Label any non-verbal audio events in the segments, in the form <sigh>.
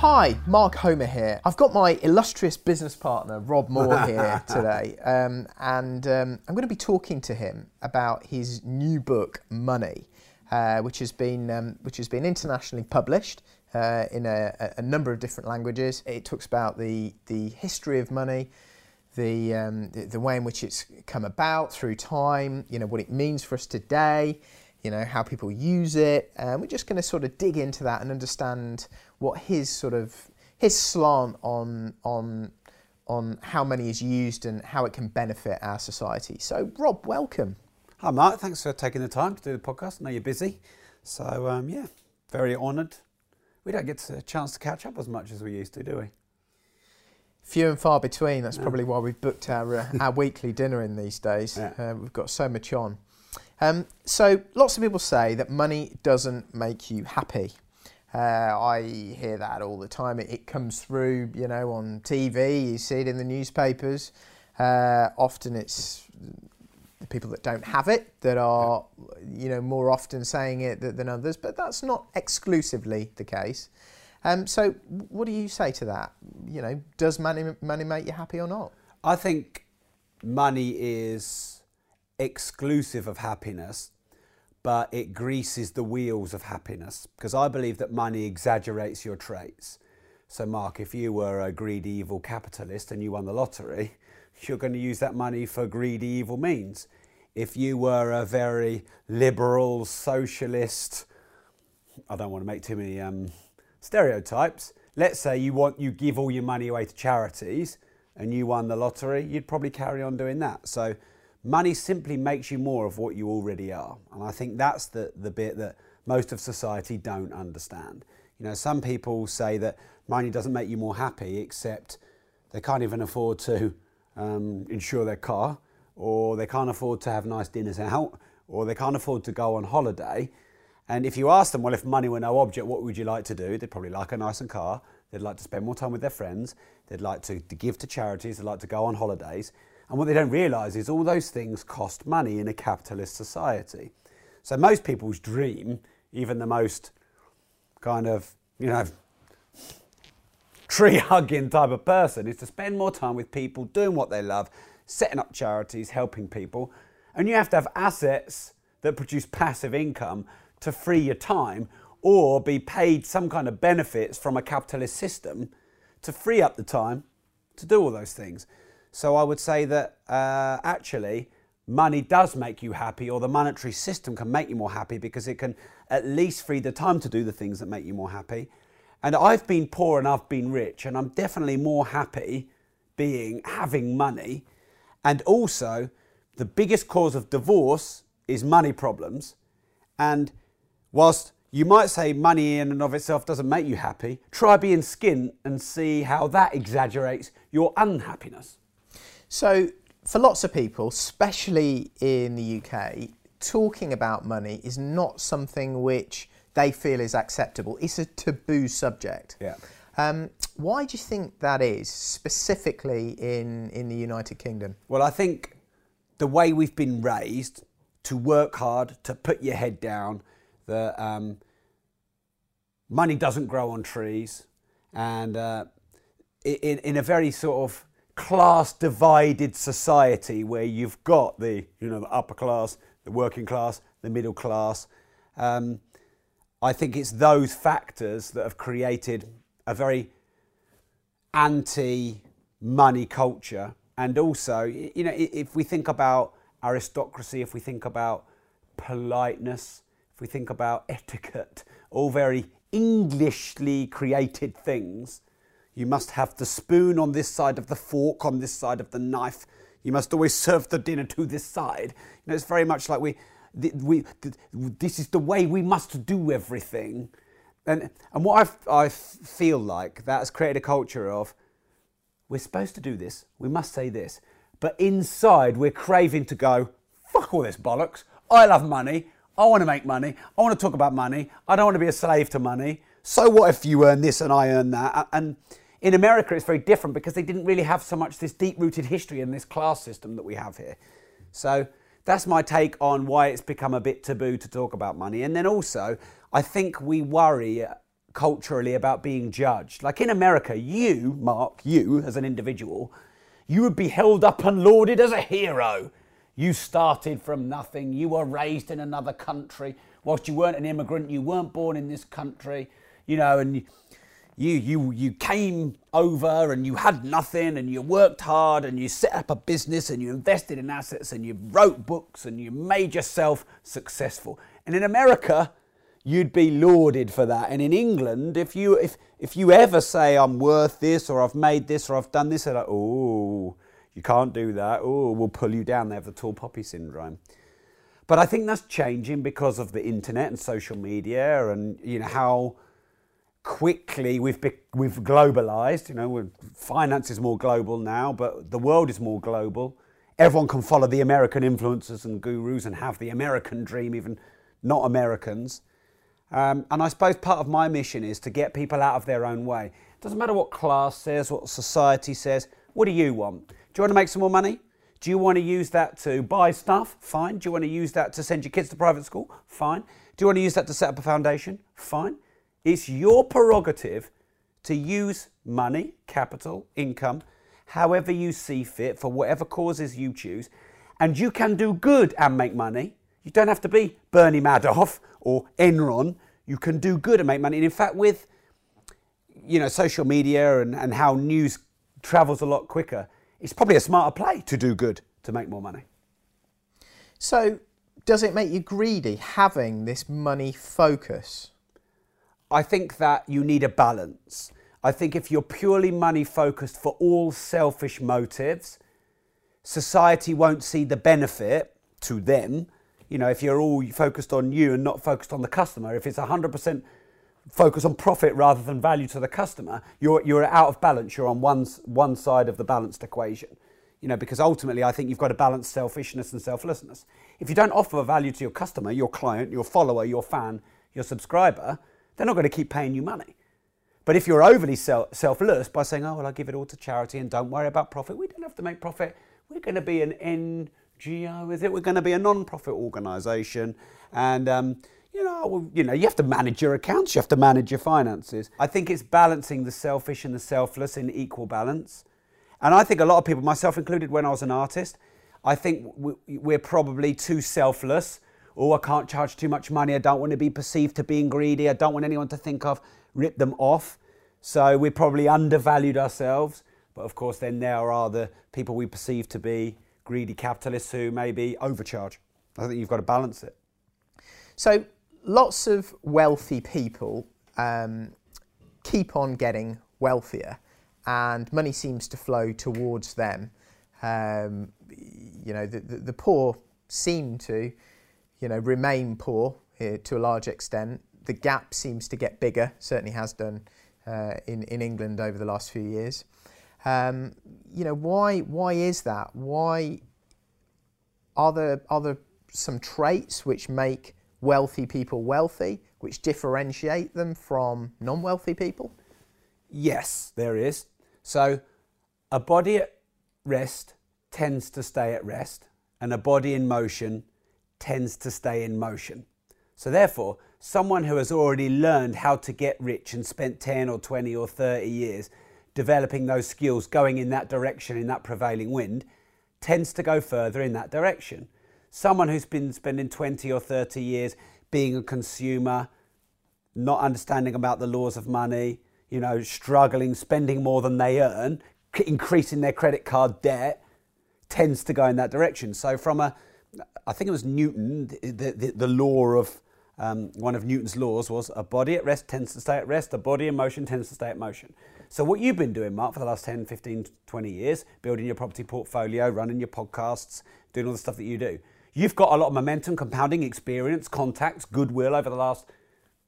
Hi, Mark Homer here. I've got my illustrious business partner, Rob Moore, <laughs> here today, um, and um, I'm going to be talking to him about his new book, Money, uh, which has been um, which has been internationally published uh, in a, a, number of different languages. It talks about the the history of money. The, um, the, the way in which it's come about through time, you know what it means for us today, you know, how people use it. And we're just going to sort of dig into that and understand what his sort of his slant on on on how money is used and how it can benefit our society. So, Rob, welcome. Hi, Mark. Thanks for taking the time to do the podcast. I know you're busy, so um, yeah, very honoured. We don't get a chance to catch up as much as we used to, do we? Few and far between. That's probably why we've booked our uh, our <laughs> weekly dinner in these days. Yeah. Uh, we've got so much on. Um, so lots of people say that money doesn't make you happy. Uh, I hear that all the time. It, it, comes through, you know, on TV. You see it in the newspapers. Uh, often it's the people that don't have it that are, you know, more often saying it than others. But that's not exclusively the case. Um, so, what do you say to that? You know, does money money make you happy or not? I think money is exclusive of happiness, but it greases the wheels of happiness because I believe that money exaggerates your traits. So, Mark, if you were a greedy, evil capitalist and you won the lottery, <laughs> you're going to use that money for greedy, evil means. If you were a very liberal, socialist, I don't want to make too many um, stereotypes. Let's say you want you give all your money away to charities and you won the lottery, you'd probably carry on doing that. So Money simply makes you more of what you already are. And I think that's the, the bit that most of society don't understand. You know, some people say that money doesn't make you more happy, except they can't even afford to um, insure their car, or they can't afford to have nice dinners out, or they can't afford to go on holiday. And if you ask them, well, if money were no object, what would you like to do? They'd probably like a nice car. They'd like to spend more time with their friends. They'd like to, to give to charities. They'd like to go on holidays. And what they don't realise is all those things cost money in a capitalist society. So most people's dream, even the most kind of, you know, <laughs> tree hugging type of person, is to spend more time with people, doing what they love, setting up charities, helping people. And you have to have assets that produce passive income to free your time or be paid some kind of benefits from a capitalist system to free up the time to do all those things. So I would say that uh, actually money does make you happy, or the monetary system can make you more happy because it can at least free the time to do the things that make you more happy. And I've been poor and I've been rich, and I'm definitely more happy being having money. And also, the biggest cause of divorce is money problems. And whilst you might say money in and of itself doesn't make you happy, try being skint and see how that exaggerates your unhappiness. So, for lots of people, especially in the UK, talking about money is not something which they feel is acceptable. It's a taboo subject. Yeah. Um, why do you think that is, specifically in, in the United Kingdom? Well, I think the way we've been raised to work hard, to put your head down, that um, money doesn't grow on trees, and uh, in, in a very sort of class divided society where you've got the you know the upper class, the working class, the middle class. Um, I think it's those factors that have created a very anti-money culture, and also you know if we think about aristocracy, if we think about politeness, if we think about <laughs> etiquette, all very Englishly created things you must have the spoon on this side of the fork, on this side of the knife. You must always serve the dinner to this side. You know, it's very much like we, we, this is the way we must do everything. And, and what I, I feel like that has created a culture of we're supposed to do this, we must say this, but inside we're craving to go, fuck all this bollocks. I love money. I want to make money. I want to talk about money. I don't want to be a slave to money. So what if you earn this and I earn that? And in America, it's very different because they didn't really have so much this deep rooted history in this class system that we have here. So that's my take on why it's become a bit taboo to talk about money. And then also, I think we worry culturally about being judged. Like in America, you, Mark, you as an individual, you would be held up and lauded as a hero. You started from nothing. You were raised in another country. Whilst you weren't an immigrant, you weren't born in this country, you know, and you, you, you came over and you had nothing and you worked hard and you set up a business and you invested in assets and you wrote books and you made yourself successful. And in America, you'd be lauded for that. And in England, if you, if, if you ever say, I'm worth this or I've made this or I've done this, they're like, oh, you can't do that. Oh, we'll pull you down. They have the tall poppy syndrome. But I think that's changing because of the internet and social media and you know how quickly we've we've globalized. You know, finance is more global now, but the world is more global. Everyone can follow the American influencers and gurus and have the American dream, even not Americans. Um, and I suppose part of my mission is to get people out of their own way. It doesn't matter what class says, what society says. What do you want? Do you want to make some more money? Do you want to use that to buy stuff? Fine. Do you want to use that to send your kids to private school? Fine. Do you want to use that to set up a foundation? Fine. It's your prerogative to use money, capital, income, however you see fit for whatever causes you choose. And you can do good and make money. You don't have to be Bernie Madoff or Enron. You can do good and make money. And in fact, with you know social media and, and how news travels a lot quicker, it's probably a smarter play to do good to make more money. So, does it make you greedy having this money focus? I think that you need a balance. I think if you're purely money focused for all selfish motives, society won't see the benefit to them. You know, if you're all focused on you and not focused on the customer, if it's 100% focus on profit rather than value to the customer, you're, you're out of balance. You're on one, one side of the balanced equation. You know, because ultimately I think you've got to balance selfishness and selflessness. If you don't offer value to your customer, your client, your follower, your fan, your subscriber, they're not going to keep paying you money. But if you're overly selfless by saying, oh, well, I'll give it all to charity and don't worry about profit, we don't have to make profit. We're going to be an NGO, is it? We're going to be a non profit organisation. And, um, you know, you know, you have to manage your accounts, you have to manage your finances. I think it's balancing the selfish and the selfless in equal balance. And I think a lot of people, myself included, when I was an artist, I think we're probably too selfless. Oh, I can't charge too much money. I don't want to be perceived to being greedy. I don't want anyone to think I've ripped them off. So we probably undervalued ourselves. But of course, then there are the people we perceive to be greedy capitalists who maybe overcharge. I think you've got to balance it. So lots of wealthy people um, keep on getting wealthier, and money seems to flow towards them. Um, you know, the, the, the, poor seem to, you know, remain poor uh, to a large extent. The gap seems to get bigger, certainly has done uh, in, in England over the last few years. Um, you know, why, why is that? Why are there, are there some traits which make wealthy people wealthy, which differentiate them from non wealthy people? Yes, there is. So, a body at rest tends to stay at rest, and a body in motion tends to stay in motion. So, therefore, someone who has already learned how to get rich and spent 10 or 20 or 30 years developing those skills, going in that direction, in that prevailing wind, tends to go further in that direction someone who's been spending 20 or 30 years being a consumer, not understanding about the laws of money, you know, struggling, spending more than they earn, increasing their credit card debt, tends to go in that direction. So, from a, I think it was Newton, the, the, the law of, um, one of Newton's laws was a body at rest tends to stay at rest, a body in motion tends to stay at motion. So, what you've been doing, Mark, for the last 10, 15, 20 years, building your property portfolio, running your podcasts, doing all the stuff that you do, You've got a lot of momentum, compounding experience, contacts, goodwill over the last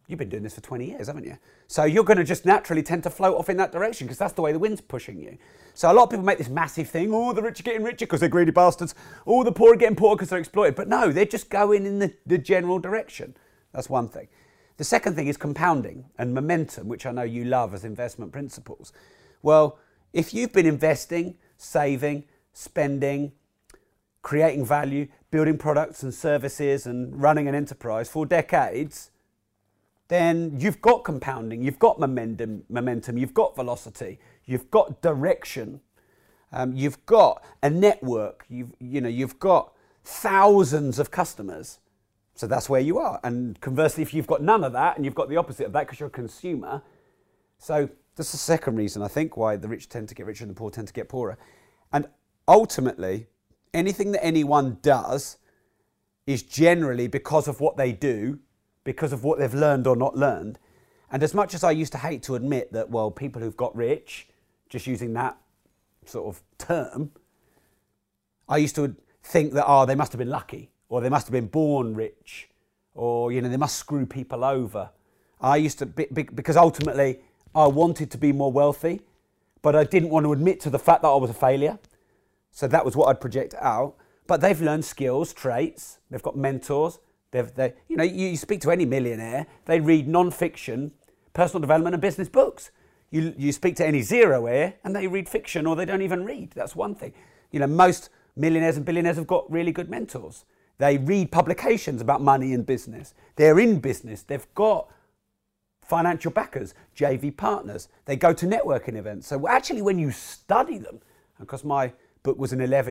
You've been doing this for 20 years, haven't you? So you're going to just naturally tend to float off in that direction because that's the way the wind's pushing you. So a lot of people make this massive thing, oh, the rich are getting richer because they're greedy bastards. Oh, the poor are getting poorer because they're exploited. But no, they're just going in the, the general direction. That's one thing. The second thing is compounding and momentum, which I know you love as investment principles. Well, if you've been investing, saving, spending, creating value, building products and services, and running an enterprise for decades, then you've got compounding, you've got momentum, momentum you've got velocity, you've got direction, um, you've got a network, you've, you know, you've got thousands of customers. So that's where you are. And conversely, if you've got none of that and you've got the opposite of that because you're a consumer, so that's the second reason I think why the rich tend to get richer and the poor tend to get poorer. And ultimately, anything that anyone does is generally because of what they do because of what they've learned or not learned. And as much as I used to hate to admit that, well, people who've got rich, just using that sort of term, I used to think that, oh, they must have been lucky, or they must have been born rich, or, you know, they must screw people over. I used to, because ultimately I wanted to be more wealthy, but I didn't want to admit to the fact that I was a failure. So that was what I'd project out. But they've learned skills, traits, they've got mentors, They've, they, you know, you speak to any millionaire, they read non-fiction, personal development and business books. You, you speak to any zeroer and they read fiction or they don't even read. That's one thing. You know, most millionaires and billionaires have got really good mentors. They read publications about money and business. They're in business. They've got financial backers, JV partners. They go to networking events. So actually, when you study them, because my book was an 11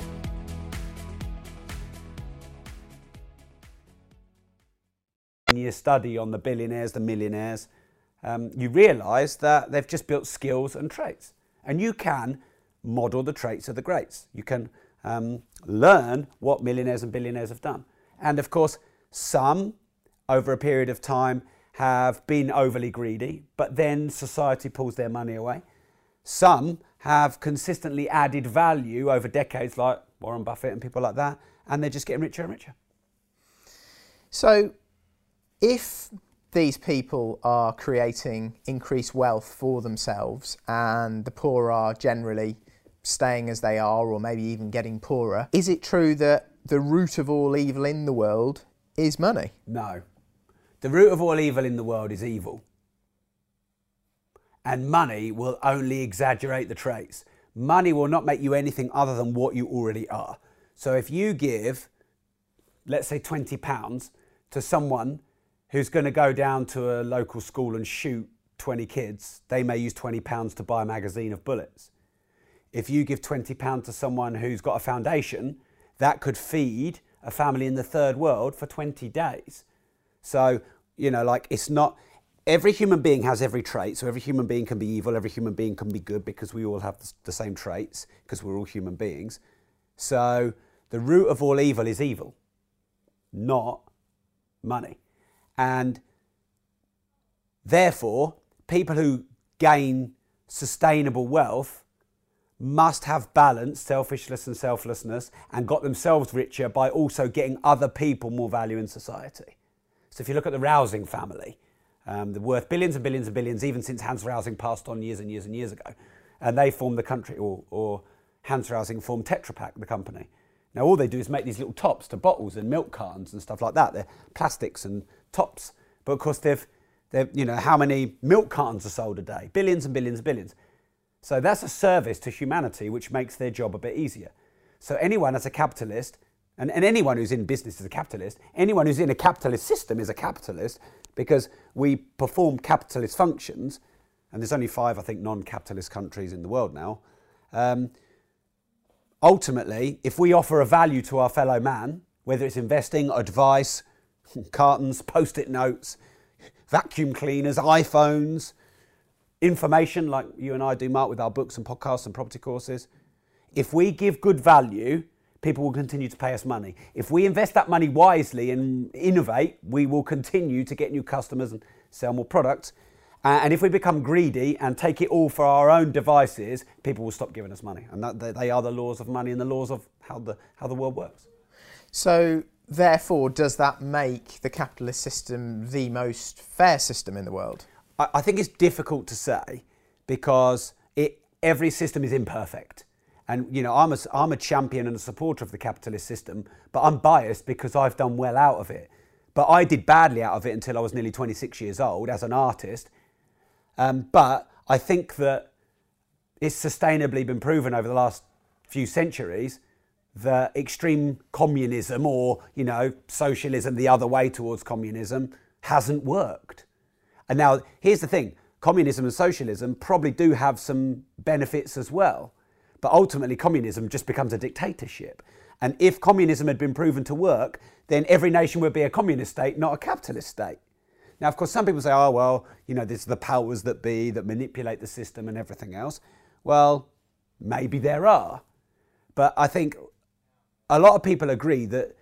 Year study on the billionaires, the millionaires, um, you realise that they've just built skills and traits. And you can model the traits of the greats. You can um, learn what millionaires and billionaires have done. And of course, some over a period of time have been overly greedy, but then society pulls their money away. Some have consistently added value over decades, like Warren Buffett and people like that, and they're just getting richer and richer. So, if these people are creating increased wealth for themselves and the poor are generally staying as they are or maybe even getting poorer, is it true that the root of all evil in the world is money? No. The root of all evil in the world is evil. And money will only exaggerate the traits. Money will not make you anything other than what you already are. So if you give, let's say, £20 to someone who's going to go down to a local school and shoot 20 kids, they may use 20 pounds to buy a magazine of bullets. If you give 20 pounds to someone who's got a foundation, that could feed a family in the third world for 20 days. So, you know, like it's not every human being has every trait. So every human being can be evil, every human being can be good because we all have the same traits because we're all human beings. So the root of all evil is evil, not money. And therefore, people who gain sustainable wealth must have balance, selfishness and selflessness and got themselves richer by also getting other people more value in society. So if you look at the Rausing family, um, they're worth billions and billions and billions, even since Hans Rausing passed on years and years and years ago. And they formed the country, or, or Hans Rausing formed Tetra Pak, the company. Now all they do is make these little tops to bottles and milk cartons and stuff like that. They're plastics and tops. But of course, they've They're, you know, how many milk cartons are sold a day? Billions and billions and billions. So that's a service to humanity which makes their job a bit easier. So anyone as a capitalist, and, and anyone who's in business is a capitalist, anyone who's in a capitalist system is a capitalist because we perform capitalist functions, and there's only five, I think, non-capitalist countries in the world now. Um, ultimately, if we offer a value to our fellow man, whether it's investing, advice, <laughs> cartons, post-it notes, vacuum cleaners, iPhones, information like you and I do, Mark, with our books and podcasts and property courses. If we give good value, people will continue to pay us money. If we invest that money wisely and innovate, we will continue to get new customers and sell more products. And if we become greedy and take it all for our own devices, people will stop giving us money. And that, they are the laws of money and the laws of how the, how the world works. So, therefore, does that make the capitalist system the most fair system in the world? I, I think it's difficult to say because it, every system is imperfect. And you know, I'm a, I'm a champion and a supporter of the capitalist system, but I'm biased because I've done well out of it. But I did badly out of it until I was nearly 26 years old as an artist. Um, but I think that it's sustainably been proven over the last few centuries that extreme communism or you know socialism the other way towards communism hasn't worked. And now, here's the thing communism and socialism probably do have some benefits as well. But ultimately, communism just becomes a dictatorship. And if communism had been proven to work, then every nation would be a communist state, not a capitalist state. Now, of course, some people say, oh, well, you know, there's the powers that be that manipulate the system and everything else. Well, maybe there are. But I think a lot of people agree that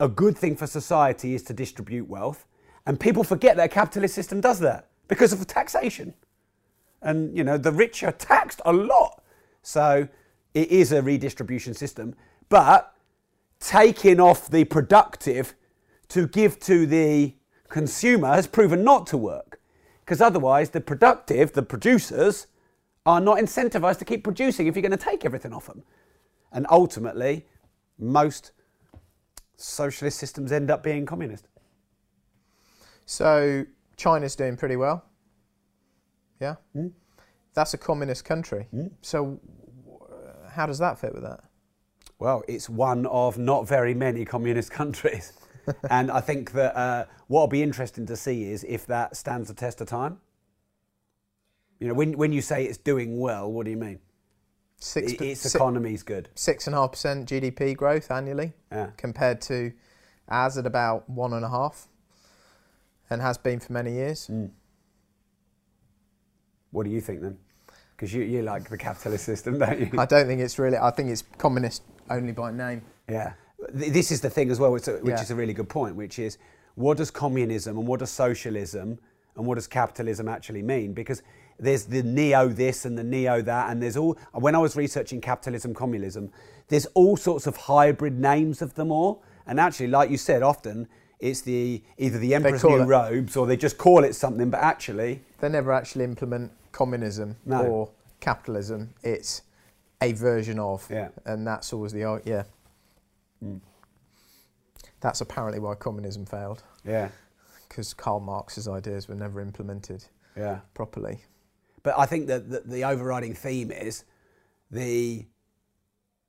a good thing for society is to distribute wealth and people forget that a capitalist system does that because of taxation. And, you know, the rich are taxed a lot. So it is a redistribution system. But taking off the productive to give to the consumer has proven not to work. Because otherwise, the productive, the producers, are not incentivized to keep producing if you're going to take everything off them. And ultimately, most socialist systems end up being communist. So China's doing pretty well. Yeah. Mm. That's a communist country. Mm. So how does that fit with that? Well, it's one of not very many communist <laughs> countries. <laughs> and I think that uh, what will be interesting to see is if that stands the test of time. You know, when, when you say it's doing well, what do you mean? Six, its economy is good. Six and a half percent GDP growth annually, yeah. compared to as at about one and a half and has been for many years. Mm. What do you think then? Because you, you like the capitalist system, don't you? I don't think it's really, I think it's communist only by name. Yeah. This is the thing as well, which, which is a really good point, which is what does communism and what does socialism and what does capitalism actually mean? Because there's the neo this and the neo that, and there's all. When I was researching capitalism, communism, there's all sorts of hybrid names of them all. And actually, like you said, often it's the either the emperor's new it, robes or they just call it something, but actually they never actually implement communism no. or capitalism. It's a version of, yeah. and that's always the yeah. Mm. That's apparently why communism failed. Yeah, because Karl Marx's ideas were never implemented. Yeah. properly. But I think that the, the overriding theme is the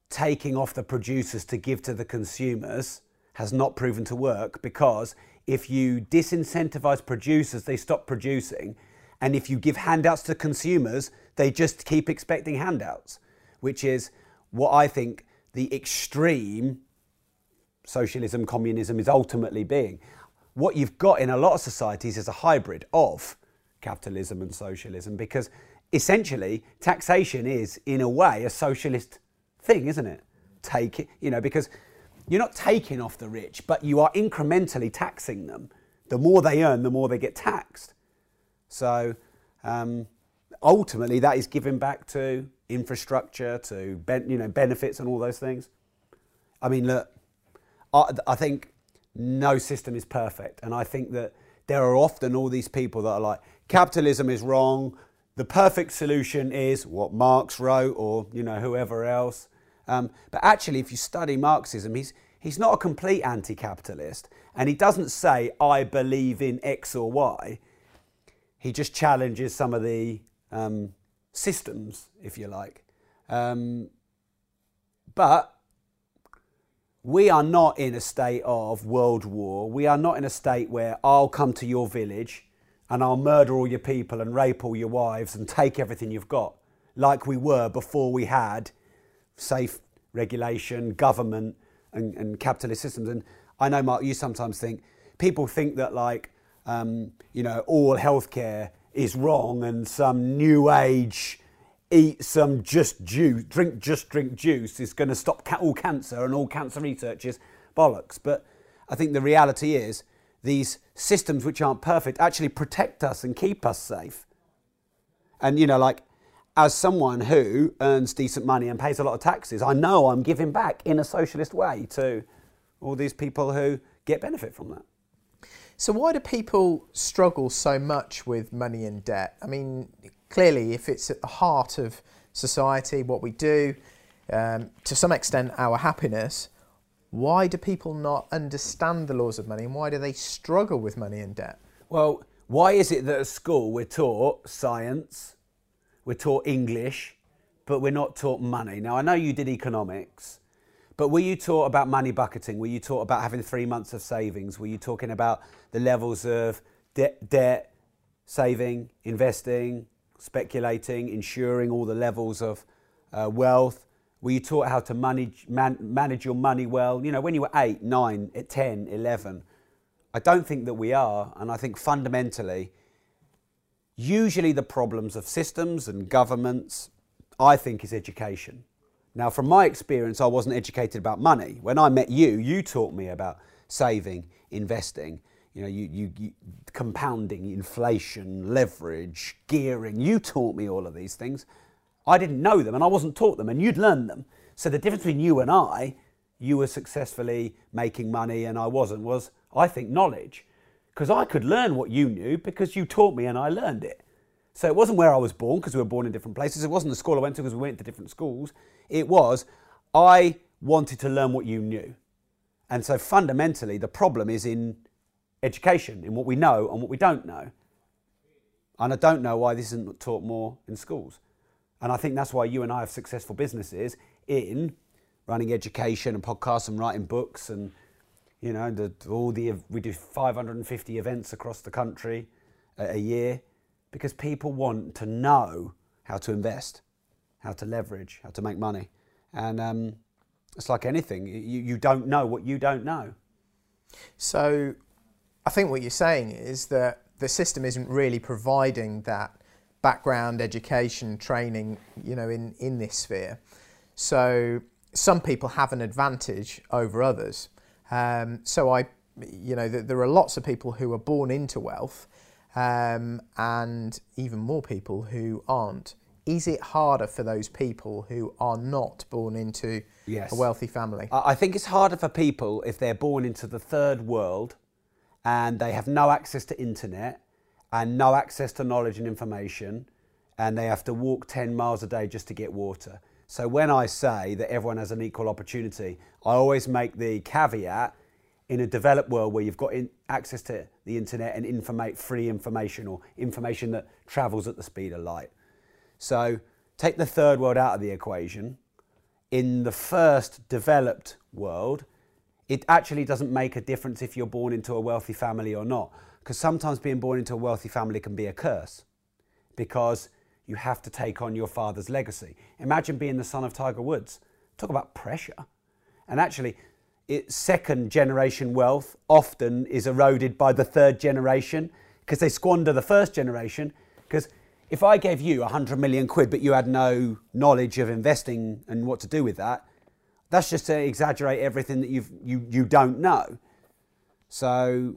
taking off the producers to give to the consumers has not proven to work because if you disincentivize producers, they stop producing. And if you give handouts to consumers, they just keep expecting handouts, which is what I think the extreme socialism, communism is ultimately being. What you've got in a lot of societies is a hybrid of capitalism and socialism because essentially taxation is, in a way, a socialist thing, isn't it? Take it, you know, because you're not taking off the rich, but you are incrementally taxing them. The more they earn, the more they get taxed. So um, ultimately, that is giving back to infrastructure, to ben, you know benefits, and all those things. I mean, look, I, I think no system is perfect, and I think that there are often all these people that are like, capitalism is wrong. The perfect solution is what Marx wrote, or you know whoever else. Um, but actually, if you study Marxism, he's, he's not a complete anti capitalist and he doesn't say, I believe in X or Y. He just challenges some of the um, systems, if you like. Um, but we are not in a state of world war. We are not in a state where I'll come to your village and I'll murder all your people and rape all your wives and take everything you've got, like we were before we had safe regulation, government, and, and capitalist systems. And I know, Mark, you sometimes think people think that, like, um, you know, all healthcare is wrong and some new age eat some just juice, drink just drink juice is going to stop all cancer and all cancer research is bollocks. But I think the reality is these systems which aren't perfect actually protect us and keep us safe. And you know, like as someone who earns decent money and pays a lot of taxes, I know I'm giving back in a socialist way to all these people who get benefit from that. So, why do people struggle so much with money and debt? I mean, clearly, if it's at the heart of society, what we do, um, to some extent, our happiness, why do people not understand the laws of money and why do they struggle with money and debt? Well, why is it that at school we're taught science, we're taught English, but we're not taught money? Now, I know you did economics, but were you taught about money bucketing? Were you taught about having three months of savings? Were you talking about the levels of de- debt, saving, investing, speculating, insuring all the levels of uh, wealth? Were you taught how to manage, man, manage your money well? You know, when you were 8, 9, 10, 11. I don't think that we are. And I think fundamentally, usually the problems of systems and governments, I think, is education. Now, from my experience, I wasn't educated about money. When I met you, you taught me about saving, investing, you know, you, you, you, compounding, inflation, leverage, gearing. You taught me all of these things. I didn't know them and I wasn't taught them, and you'd learned them. So the difference between you and I, you were successfully making money and I wasn't, was I think knowledge. Because I could learn what you knew because you taught me and I learned it. So it wasn't where I was born because we were born in different places. It wasn't the school I went to because we went to different schools. It was I wanted to learn what you knew. And so fundamentally, the problem is in education, in what we know and what we don't know. And I don't know why this isn't taught more in schools. And I think that's why you and I have successful businesses in running education and podcasts and writing books and you know the, all the we do 550 events across the country a, a year because people want to know how to invest, how to leverage, how to make money, and um, it's like anything you, you don't know what you don't know. So, I think what you're saying is that the system isn't really providing that background education training, you know, in, in this sphere. So some people have an advantage over others. Um, so I, you know, there are lots of people who are born into wealth, um, and even more people who aren't. Is it harder for those people who are not born into yes. a wealthy family? I think it's harder for people if they're born into the third world and they have no access to internet and no access to knowledge and information, and they have to walk 10 miles a day just to get water. So when I say that everyone has an equal opportunity, I always make the caveat in a developed world where you've got access to the internet and informa- free information or information that travels at the speed of light. So take the third world out of the equation. In the first developed world, it actually doesn't make a difference if you're born into a wealthy family or not because sometimes being born into a wealthy family can be a curse because you have to take on your father's legacy. Imagine being the son of Tiger Woods. Talk about pressure. And actually, it, second generation wealth often is eroded by the third generation because they squander the first generation. Because if I gave you 100 million quid but you had no knowledge of investing and what to do with that, that's just to exaggerate everything that you've, you, you don't know. So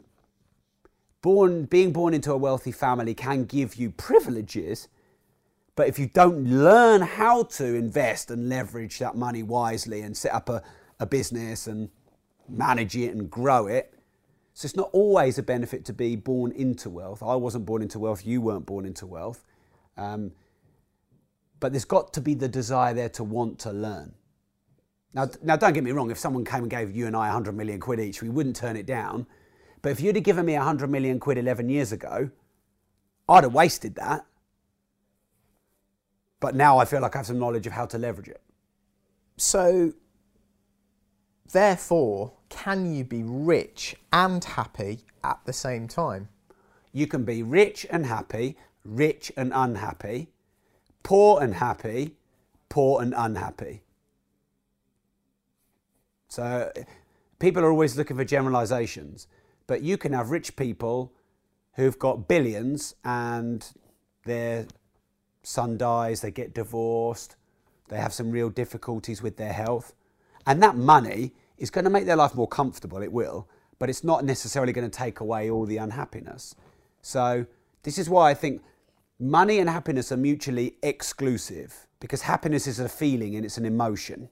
born, being born into a wealthy family can give you privileges, but if you don't learn how to invest and leverage that money wisely and set up a, a business and manage it and grow it, so it's not always a benefit to be born into wealth. I wasn't born into wealth, you weren't born into wealth. Um, but there's got to be the desire there to want to learn. Now, now, don't get me wrong. If someone came and gave you and I 100 million quid each, we wouldn't turn it down. But if you'd have given me 100 million quid 11 years ago, I'd have wasted that. But now I feel like I have some knowledge of how to leverage it. So, therefore, can you be rich and happy at the same time? You can be rich and happy, rich and unhappy, poor and happy, poor and unhappy. So people are always looking for generalizations, but you can have rich people who've got billions and their son dies, they get divorced, they have some real difficulties with their health. And that money is going to make their life more comfortable, it will, but it's not necessarily going to take away all the unhappiness. So, this is why I think money and happiness are mutually exclusive because happiness is a feeling and it's an emotion.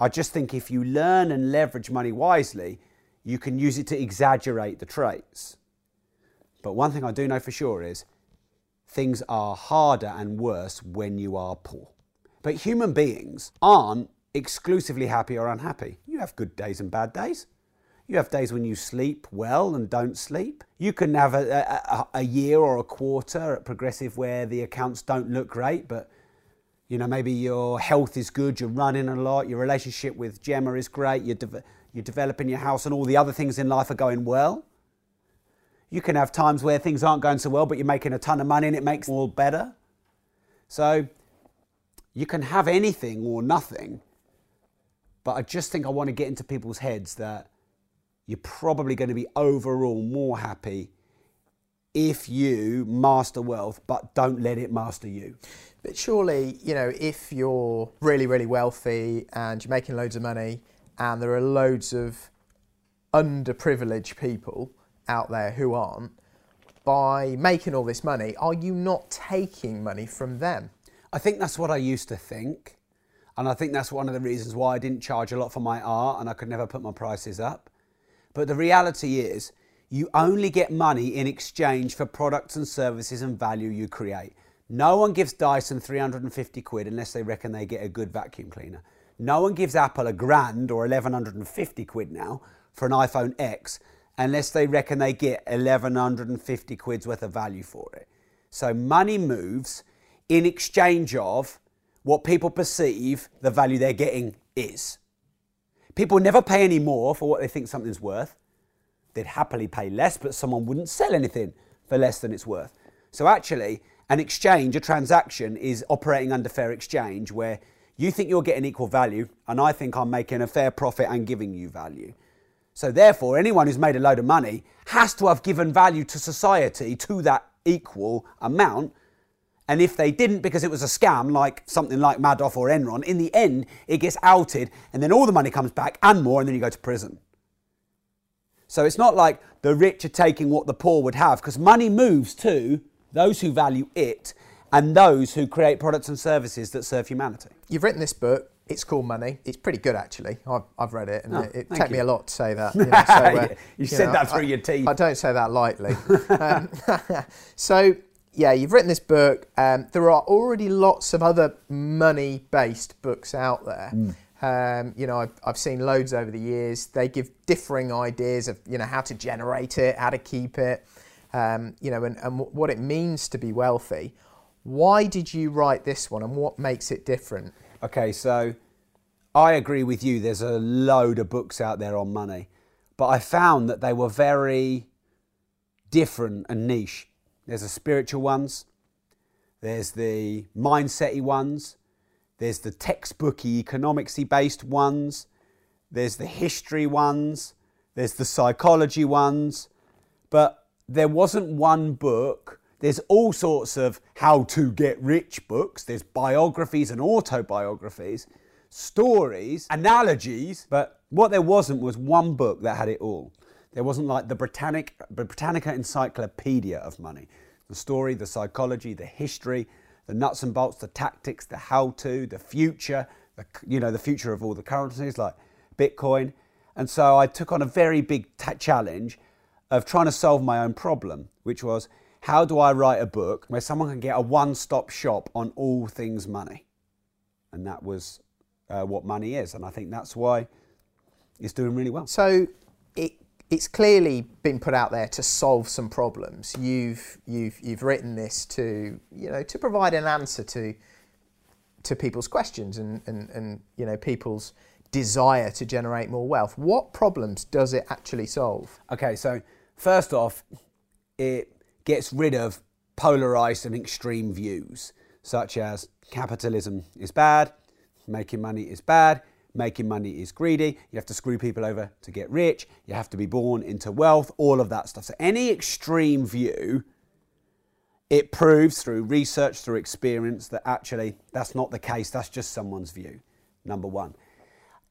I just think if you learn and leverage money wisely, you can use it to exaggerate the traits. But one thing I do know for sure is things are harder and worse when you are poor. But human beings aren't exclusively happy or unhappy. You have good days and bad days. You have days when you sleep well and don't sleep. You can have a, a, a, year or a quarter at Progressive where the accounts don't look great, but you know maybe your health is good, you're running a lot, your relationship with Gemma is great, you're, de- you're developing your house, and all the other things in life are going well. You can have times where things aren't going so well, but you're making a ton of money and it makes it all better. So you can have anything or nothing, but I just think I want to get into people's heads that you're probably going to be overall more happy if you master wealth, but don't let it master you. But surely, you know, if you're really, really wealthy and you're making loads of money and there are loads of underprivileged people out there who aren't, by making all this money, are you not taking money from them? I think that's what I used to think. And I think that's one of the reasons why I didn't charge a lot for my art and I could never put my prices up. But the reality is, you only get money in exchange for products and services and value you create. No one gives Dyson 350 quid unless they reckon they get a good vacuum cleaner. No one gives Apple a grand or 1150 quid now for an iPhone X unless they reckon they get 1150 quid's worth of value for it. So money moves in exchange of what people perceive the value they're getting is. People never pay any more for what they think something's worth. They'd happily pay less, but someone wouldn't sell anything for less than it's worth. So actually, an exchange, a transaction, is operating under fair exchange where you think you're getting equal value, and I think I'm making a fair profit and giving you value. So therefore, anyone who's made a load of money has to have given value to society to that equal amount and if they didn't because it was a scam, like something like Madoff or Enron, in the end, it gets outed and then all the money comes back and more, and then you go to prison. So it's not like the rich are taking what the poor would have because money moves to those who value it and those who create products and services that serve humanity. You've written this book. It's called Money. It's pretty good, actually. I've, I've read it, and oh, it, it took me a lot to say that. <laughs> You, know, so, uh, you, you said know, that through I, your teeth. I don't say that lightly. um, <laughs> so yeah, you've written this book. Um, there are already lots of other money based books out there. Mm. Um, you know, I've, I've seen loads over the years. They give differing ideas of, you know, how to generate it, how to keep it, um, you know, and, and what it means to be wealthy. Why did you write this one and what makes it different? Okay, so I agree with you. There's a load of books out there on money, but I found that they were very different and niche. There's the spiritual ones, there's the mindsety ones, there's the textbooky economicsy based ones, there's the history ones, there's the psychology ones, but there wasn't one book. There's all sorts of how to get rich books. There's biographies and autobiographies, stories, analogies, but what there wasn't was one book that had it all. There wasn't like the Britannic, Britannica Encyclopedia of money. The story, the psychology, the history, the nuts and bolts, the tactics, the how-to, the future, the, you know, the future of all the currencies like Bitcoin. And so I took on a very big t- challenge of trying to solve my own problem, which was how do I write a book where someone can get a one-stop shop on all things money? And that was uh, what money is, and I think that's why it's doing really well. So it it's clearly been put out there to solve some problems. You've you've you've written this to you know to provide an answer to to people's questions and, and, and you know people's desire to generate more wealth. What problems does it actually solve? Okay, so first off, it gets rid of polarized and extreme views, such as capitalism is bad, making money is bad, making money is greedy, you have to screw people over to get rich, you have to be born into wealth, all of that stuff. So, any extreme view, it proves through research, through experience, that actually that's not the case, that's just someone's view, number one.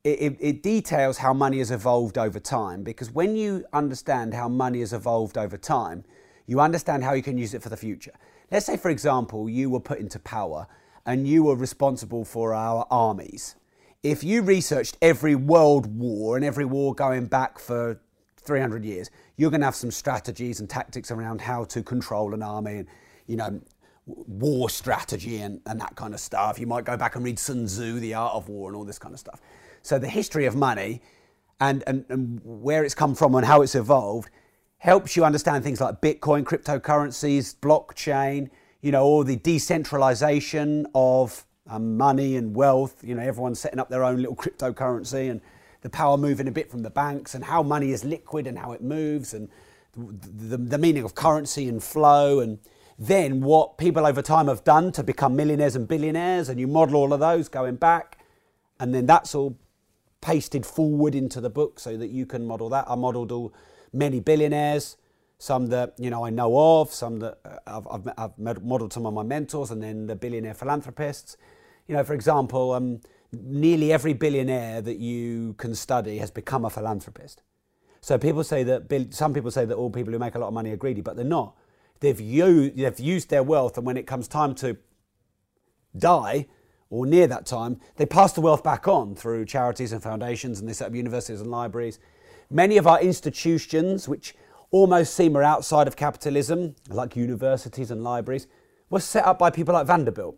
It, it, it, details how money has evolved over time because when you understand how money has evolved over time, you understand how you can use it for the future. Let's say, for example, you were put into power and you were responsible for our armies if you researched every world war and every war going back for 300 years, you're going to have some strategies and tactics around how to control an army and, you know, war strategy and, and that kind of stuff. You might go back and read Sun Tzu, The Art of War, and all this kind of stuff. So the history of money and, and, and where it's come from and how it's evolved helps you understand things like Bitcoin, cryptocurrencies, blockchain, you know, all the decentralization of um, money and wealth. You know, everyone's setting up their own little cryptocurrency and the power moving a bit from the banks and how money is liquid and how it moves and the, the, the meaning of currency and flow and then what people over time have done to become millionaires and billionaires and you model all of those going back and then that's all pasted forward into the book so that you can model that. I modeled all many billionaires some that you know I know of, some that uh, I've, I've, I've modelled some of my mentors, and then the billionaire philanthropists. You know, for example, um, nearly every billionaire that you can study has become a philanthropist. So people say that some people say that all people who make a lot of money are greedy, but they're not. They've used, they've used their wealth, and when it comes time to die or near that time, they pass the wealth back on through charities and foundations, and they set up universities and libraries. Many of our institutions, which almost seem are outside of capitalism, like universities and libraries, were set up by people like Vanderbilt,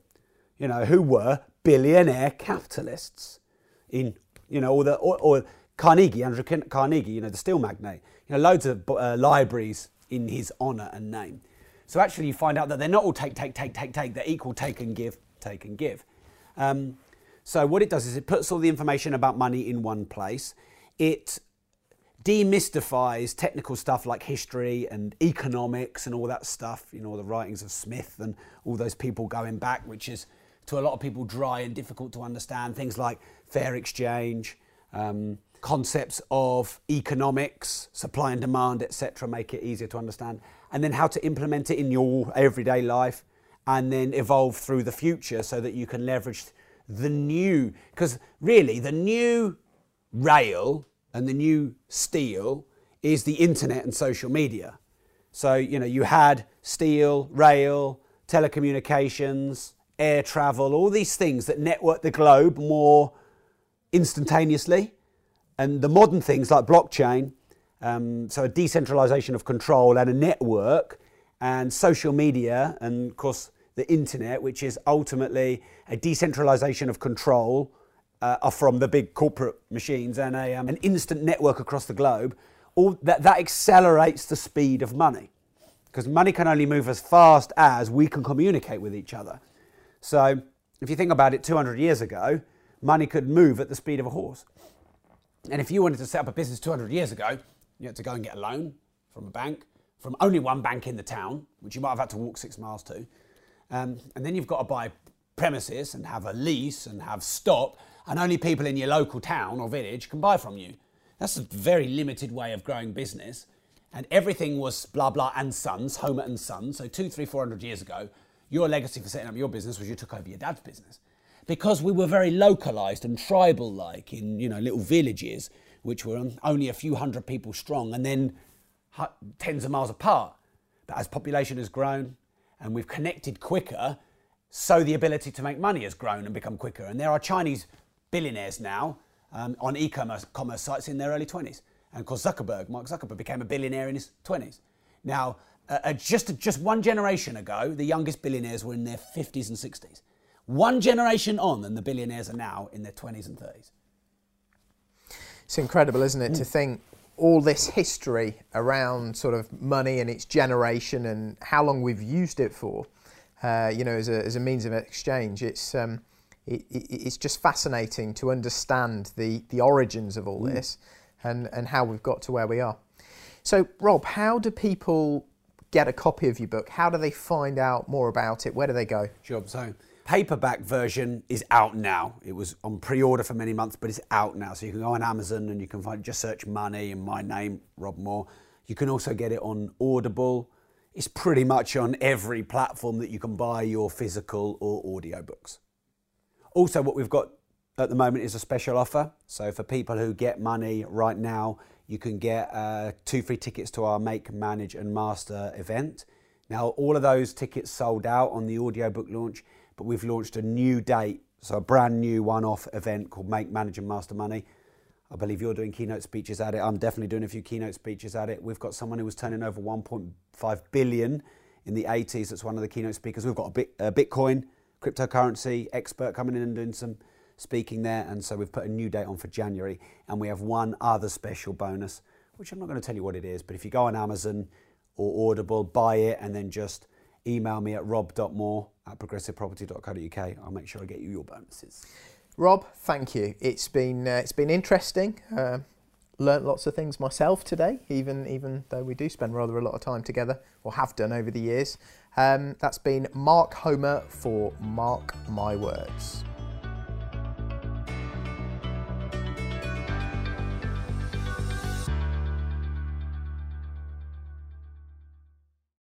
you know, who were billionaire capitalists in, you know, or, the, or, or Carnegie, Andrew Carnegie, you know, the steel magnate, you know, loads of uh, libraries in his honour and name. So actually, you find out that they're not all take, take, take, take, take. They're equal take and give, take and give. Um, so what it does is it puts all the information about money in one place. It demystifies technical stuff like history and economics and all that stuff, you know, the writings of Smith and all those people going back, which is to a lot of people dry and difficult to understand. Things like fair exchange, um, concepts of economics, supply and demand, etc., make it easier to understand. And then how to implement it in your everyday life and then evolve through the future so that you can leverage the new, because really the new rail and the new steel is the internet and social media. So, you know, you had steel, rail, telecommunications, air travel, all these things that network the globe more instantaneously. And the modern things like blockchain, um, so a decentralization of control and a network, and social media, and of course the internet, which is ultimately a decentralization of control uh, are from the big corporate machines and a, um, an instant network across the globe, all that, that accelerates the speed of money. Because money can only move as fast as we can communicate with each other. So if you think about it, 200 years ago, money could move at the speed of a horse. And if you wanted to set up a business 200 years ago, you had to go and get a loan from a bank, from only one bank in the town, which you might have had to walk six miles to. Um, and then you've got to buy premises and have a lease and have stock and only people in your local town or village can buy from you. That's a very limited way of growing business. And everything was blah blah and sons, Homer and sons. So two, three, four hundred years ago, your legacy for setting up your business was you took over your dad's business. Because we were very localized and tribal like in, you know, little villages, which were only a few hundred people strong and then tens of miles apart. But as population has grown and we've connected quicker, so the ability to make money has grown and become quicker. And there are Chinese billionaires now um, on e-commerce commerce sites in their early 20s. And of course, Zuckerberg, Mark Zuckerberg, became a billionaire in his 20s. Now, uh, uh, just, just one generation ago, the youngest billionaires were in their 50s and 60s. one generation on, and the billionaires are now in their 20s and 30s. It's incredible, isn't it, to think all this history around sort of money and its generation and how long we've used it for, uh, you know, as a, as a means of exchange. It's, um, it, it, it's just fascinating to understand the, the origins of all this and, and how we've got to where we are. So, Rob, how do people get a copy of your book? How do they find out more about it? Where do they go? Sure. So, paperback version is out now. It was on pre-order for many months, but it's out now. So you can go on Amazon and you can find just search money and my name, Rob Moore. You can also get it on Audible. It's pretty much on every platform that you can buy your physical or audio books. Also, what we've got at the moment is a special offer. So for people who get money right now, you can get uh, two free tickets to our Make, Manage and Master event. Now, all of those tickets sold out on the audiobook launch, but we've launched a new date, so a brand new one-off event called Make, Manage and Master Money. I believe you're doing keynote speeches at it. I'm definitely doing a few keynote speeches at it. We've got someone who was turning over 1.5 billion in the 80s. That's one of the keynote speakers. We've got a, bit, a Bitcoin cryptocurrency expert coming in and doing some speaking there. And so we've put a new date on for January. And we have one other special bonus, which I'm not going to tell you what it is, but if you go on Amazon or Audible, buy it, and then just email me at rob.moore at progressiveproperty.co.uk. I'll make sure I get you your bonuses. Rob, thank you. It's been uh, it's been interesting. Uh, learned lots of things myself today, even even though we do spend rather a lot of time together, or have done over the years. Um, that's been Mark Homer for Mark My Words.